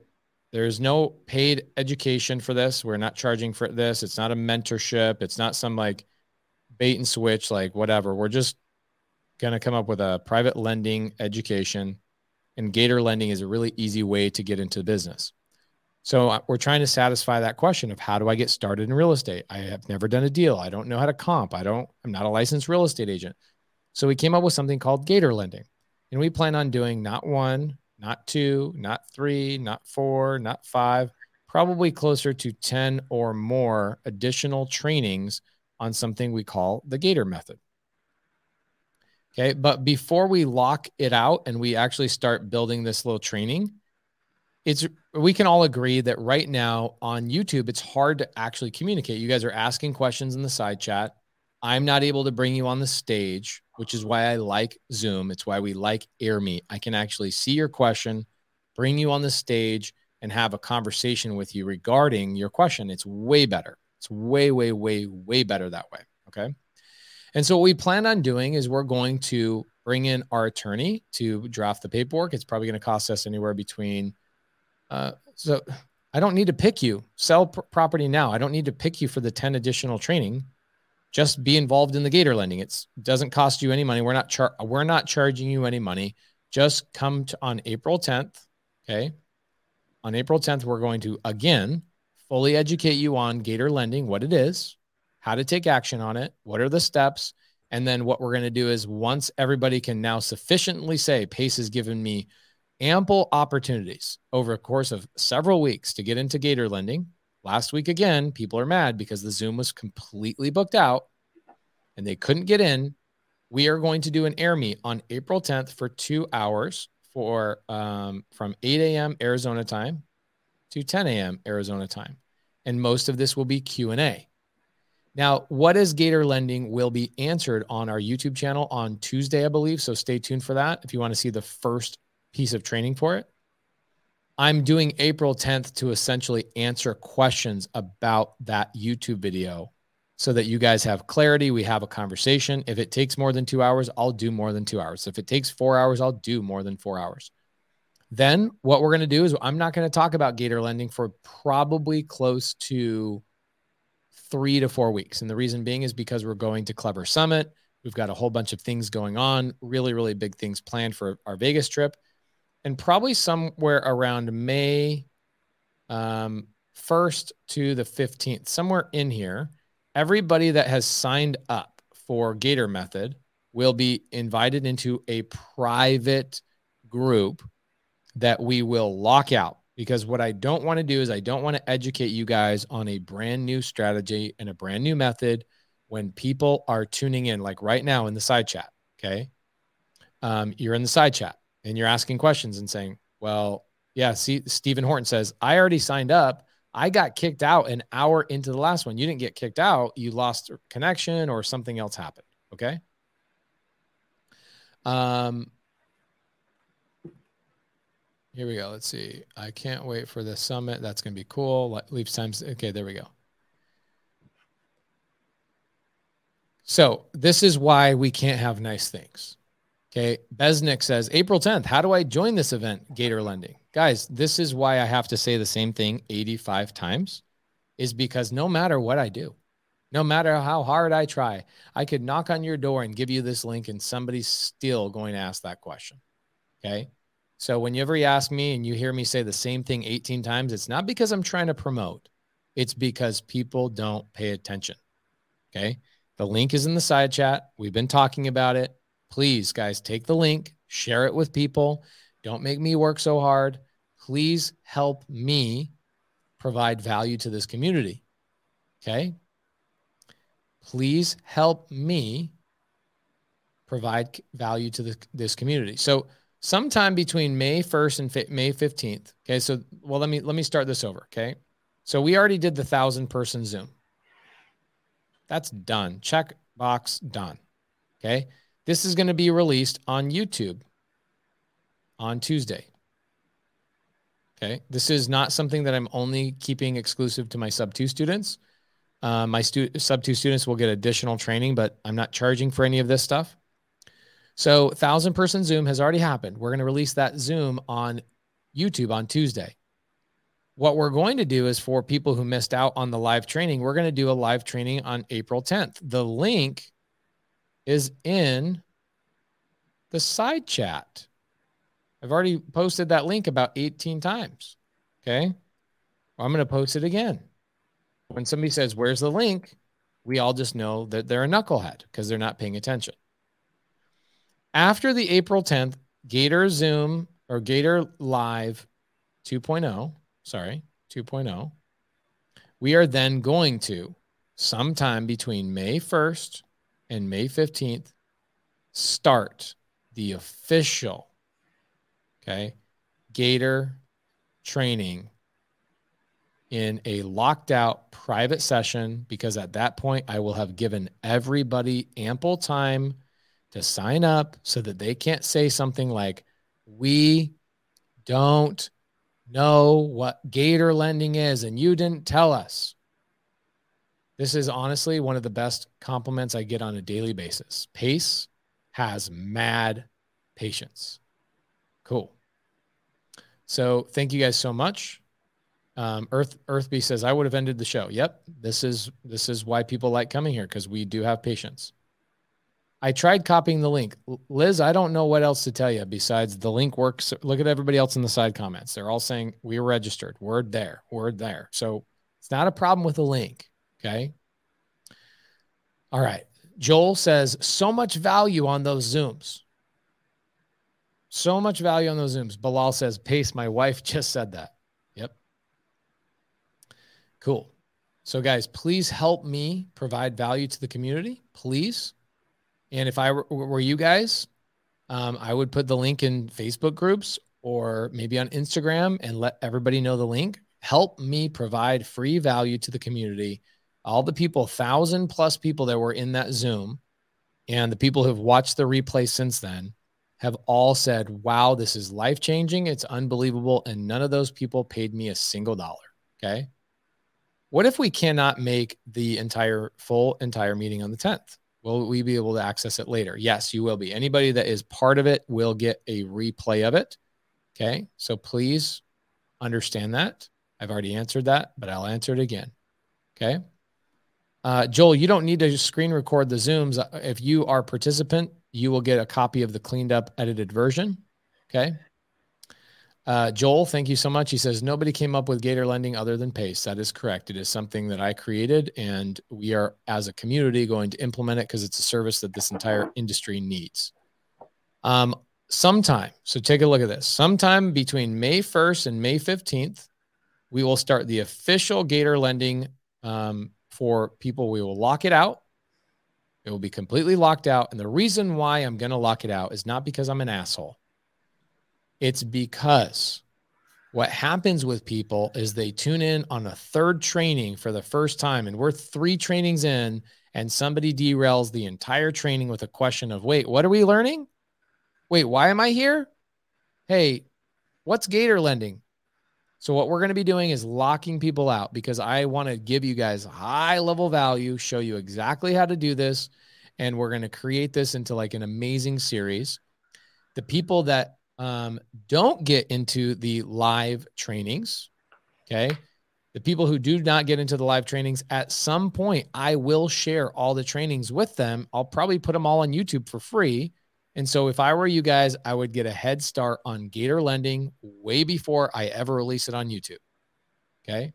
there's no paid education for this. We're not charging for this. It's not a mentorship. It's not some like bait and switch, like whatever. We're just going to come up with a private lending education, and Gator lending is a really easy way to get into business. So uh, we're trying to satisfy that question of how do I get started in real estate? I have never done a deal. I don't know how to comp. I don't, I'm not a licensed real estate agent. So we came up with something called Gator lending. And we plan on doing not one, not two, not three, not four, not five, probably closer to 10 or more additional trainings on something we call the Gator method. Okay. But before we lock it out and we actually start building this little training, it's we can all agree that right now on YouTube, it's hard to actually communicate. You guys are asking questions in the side chat. I'm not able to bring you on the stage, which is why I like Zoom. It's why we like AirMeet. I can actually see your question, bring you on the stage, and have a conversation with you regarding your question. It's way better. It's way, way, way, way better that way. Okay. And so what we plan on doing is we're going to bring in our attorney to draft the paperwork. It's probably going to cost us anywhere between. Uh, so I don't need to pick you. Sell pr- property now. I don't need to pick you for the 10 additional training. Just be involved in the gator lending. It doesn't cost you any money. We're not char- we're not charging you any money. Just come to on April 10th. Okay. On April 10th, we're going to again fully educate you on gator lending, what it is, how to take action on it, what are the steps, and then what we're going to do is once everybody can now sufficiently say Pace has given me ample opportunities over a course of several weeks to get into gator lending. Last week again, people are mad because the Zoom was completely booked out and they couldn't get in. We are going to do an AirMeet on April 10th for two hours for um, from 8 a.m. Arizona time to 10 a.m. Arizona time, and most of this will be Q and A. Now, what is Gator Lending will be answered on our YouTube channel on Tuesday, I believe. So stay tuned for that if you want to see the first piece of training for it. I'm doing April 10th to essentially answer questions about that YouTube video so that you guys have clarity. We have a conversation. If it takes more than two hours, I'll do more than two hours. If it takes four hours, I'll do more than four hours. Then what we're going to do is I'm not going to talk about gator lending for probably close to three to four weeks. And the reason being is because we're going to Clever Summit. We've got a whole bunch of things going on, really, really big things planned for our Vegas trip. And probably somewhere around May um, 1st to the 15th, somewhere in here, everybody that has signed up for Gator Method will be invited into a private group that we will lock out because what I don't want to do is I don't want to educate you guys on a brand new strategy and a brand new method when people are tuning in, like right now in the side chat. Okay. Um, you're in the side chat and you're asking questions and saying, well, yeah, see, Stephen Horton says, I already signed up. I got kicked out an hour into the last one. You didn't get kicked out. You lost connection or something else happened. Okay. Um, here we go. Let's see. I can't wait for the summit. That's going to be cool. Leaves times. Okay, there we go. So this is why we can't have nice things. Okay. Besnick says April 10th. How do I join this event, Gator Lending? Guys, this is why I have to say the same thing 85 times, is because no matter what I do, no matter how hard I try, I could knock on your door and give you this link, and somebody's still going to ask that question. Okay. So whenever you ask me and you hear me say the same thing 18 times, it's not because I'm trying to promote. It's because people don't pay attention. Okay. The link is in the side chat. We've been talking about it. Please, guys, take the link, share it with people. Don't make me work so hard. Please help me provide value to this community. Okay. Please help me provide value to the, this community. So, sometime between May 1st and May 15th. Okay. So, well, let me, let me start this over. Okay. So we already did the thousand person Zoom. That's done. Check box done. Okay. This is going to be released on YouTube on Tuesday. Okay. This is not something that I'm only keeping exclusive to my sub two students. Uh, my stu- sub two students will get additional training, but I'm not charging for any of this stuff. So, thousand person Zoom has already happened. We're going to release that Zoom on YouTube on Tuesday. What we're going to do is for people who missed out on the live training, we're going to do a live training on April 10th. The link is in the side chat. I've already posted that link about 18 times. Okay. Well, I'm going to post it again. When somebody says, Where's the link? We all just know that they're a knucklehead because they're not paying attention. After the April 10th Gator Zoom or Gator Live 2.0, sorry, 2.0, we are then going to sometime between May 1st and May 15th start the official okay Gator training in a locked out private session because at that point I will have given everybody ample time to sign up so that they can't say something like, We don't know what gator lending is and you didn't tell us. This is honestly one of the best compliments I get on a daily basis. Pace has mad patience. Cool. So thank you guys so much. Um, Earth Earthby says I would have ended the show. Yep, this is this is why people like coming here because we do have patience. I tried copying the link. Liz, I don't know what else to tell you besides the link works. Look at everybody else in the side comments. They're all saying we are registered. Word there, word there. So it's not a problem with the link. Okay. All right. Joel says so much value on those Zooms. So much value on those Zooms. Bilal says, Pace, my wife just said that. Yep. Cool. So, guys, please help me provide value to the community, please. And if I were you guys, um, I would put the link in Facebook groups or maybe on Instagram and let everybody know the link. Help me provide free value to the community. All the people, thousand plus people that were in that Zoom, and the people who've watched the replay since then have all said, Wow, this is life changing. It's unbelievable. And none of those people paid me a single dollar. Okay. What if we cannot make the entire full entire meeting on the 10th? Will we be able to access it later? Yes, you will be. Anybody that is part of it will get a replay of it. Okay. So please understand that. I've already answered that, but I'll answer it again. Okay. Uh, Joel, you don't need to screen record the Zooms. If you are participant, you will get a copy of the cleaned up, edited version. Okay. Uh, Joel, thank you so much. He says, Nobody came up with Gator lending other than Pace. That is correct. It is something that I created, and we are, as a community, going to implement it because it's a service that this entire industry needs. Um, sometime, so take a look at this. Sometime between May 1st and May 15th, we will start the official Gator lending um, for people. We will lock it out. It will be completely locked out. And the reason why I'm going to lock it out is not because I'm an asshole. It's because what happens with people is they tune in on a third training for the first time, and we're three trainings in, and somebody derails the entire training with a question of, wait, what are we learning? Wait, why am I here? Hey, what's Gator lending? So, what we're going to be doing is locking people out because I want to give you guys high level value, show you exactly how to do this. And we're going to create this into like an amazing series. The people that um, don't get into the live trainings, okay, the people who do not get into the live trainings, at some point, I will share all the trainings with them. I'll probably put them all on YouTube for free and so if I were you guys, I would get a head start on Gator lending way before I ever release it on YouTube. Okay.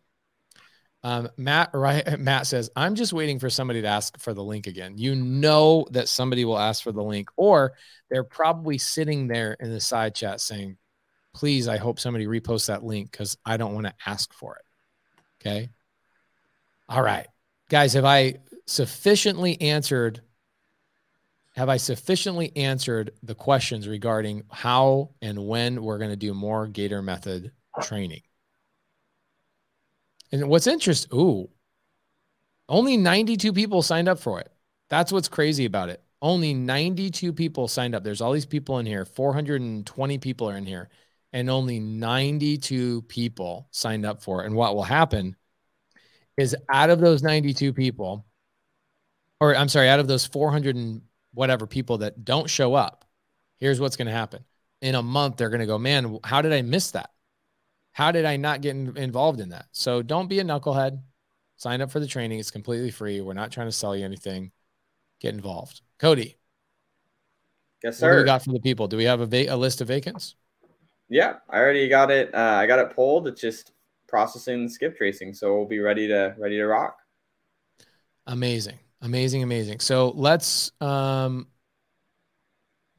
Um, Matt, right? Matt says, I'm just waiting for somebody to ask for the link again. You know that somebody will ask for the link, or they're probably sitting there in the side chat saying, please, I hope somebody reposts that link because I don't want to ask for it. Okay. All right. Guys, have I sufficiently answered have I sufficiently answered the questions regarding how and when we're going to do more Gator method training? And what's interesting, ooh, only 92 people signed up for it. That's what's crazy about it. Only 92 people signed up. There's all these people in here. 420 people are in here, and only 92 people signed up for it. And what will happen is out of those 92 people, or I'm sorry, out of those 400 and whatever people that don't show up, here's what's going to happen. In a month, they're going to go, man, how did I miss that? How did I not get in, involved in that? So don't be a knucklehead. Sign up for the training. It's completely free. We're not trying to sell you anything. Get involved. Cody. Yes, sir. What do we got for the people? Do we have a, va- a list of vacants? Yeah, I already got it. Uh, I got it pulled. It's just processing skip tracing. So we'll be ready to ready to rock. Amazing. Amazing, amazing. So let's um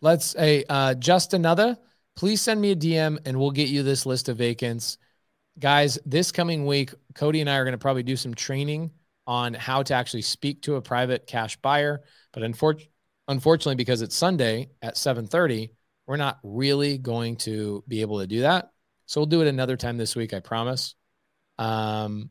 let's a uh just another. Please send me a DM and we'll get you this list of vacants. Guys, this coming week, Cody and I are going to probably do some training on how to actually speak to a private cash buyer. But unfor- unfortunately, because it's Sunday at 7:30, we're not really going to be able to do that. So we'll do it another time this week, I promise. Um,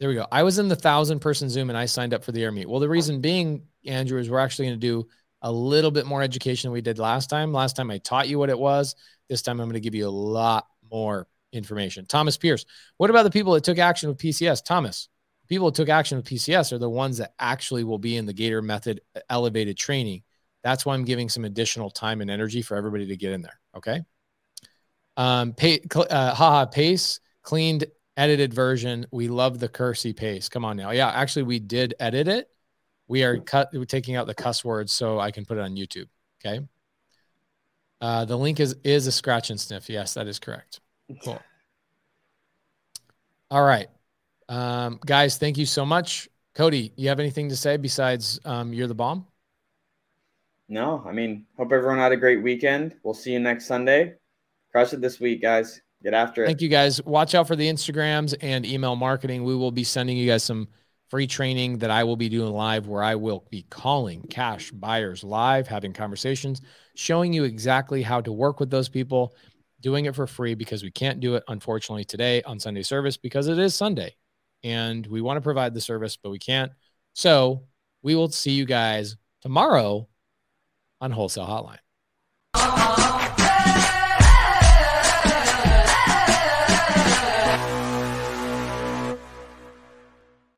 there we go. I was in the thousand person Zoom and I signed up for the AirMeet. Well, the reason being, Andrew, is we're actually going to do a little bit more education than we did last time. Last time I taught you what it was. This time I'm going to give you a lot more information. Thomas Pierce, what about the people that took action with PCS? Thomas, people that took action with PCS are the ones that actually will be in the Gator method elevated training. That's why I'm giving some additional time and energy for everybody to get in there. Okay. Um, pay, uh, haha, pace cleaned edited version. We love the cursey pace. Come on now. Yeah, actually, we did edit it. We are cut. We're taking out the cuss words so I can put it on YouTube. Okay. Uh, the link is is a scratch and sniff. Yes, that is correct. Cool. All right, um, guys. Thank you so much, Cody. You have anything to say besides um, you're the bomb? No, I mean, hope everyone had a great weekend. We'll see you next Sunday. Crush it this week, guys. Get after it. Thank you guys. Watch out for the Instagrams and email marketing. We will be sending you guys some free training that I will be doing live where I will be calling cash buyers live, having conversations, showing you exactly how to work with those people, doing it for free because we can't do it, unfortunately, today on Sunday service because it is Sunday and we want to provide the service, but we can't. So we will see you guys tomorrow on Wholesale Hotline. Uh-huh.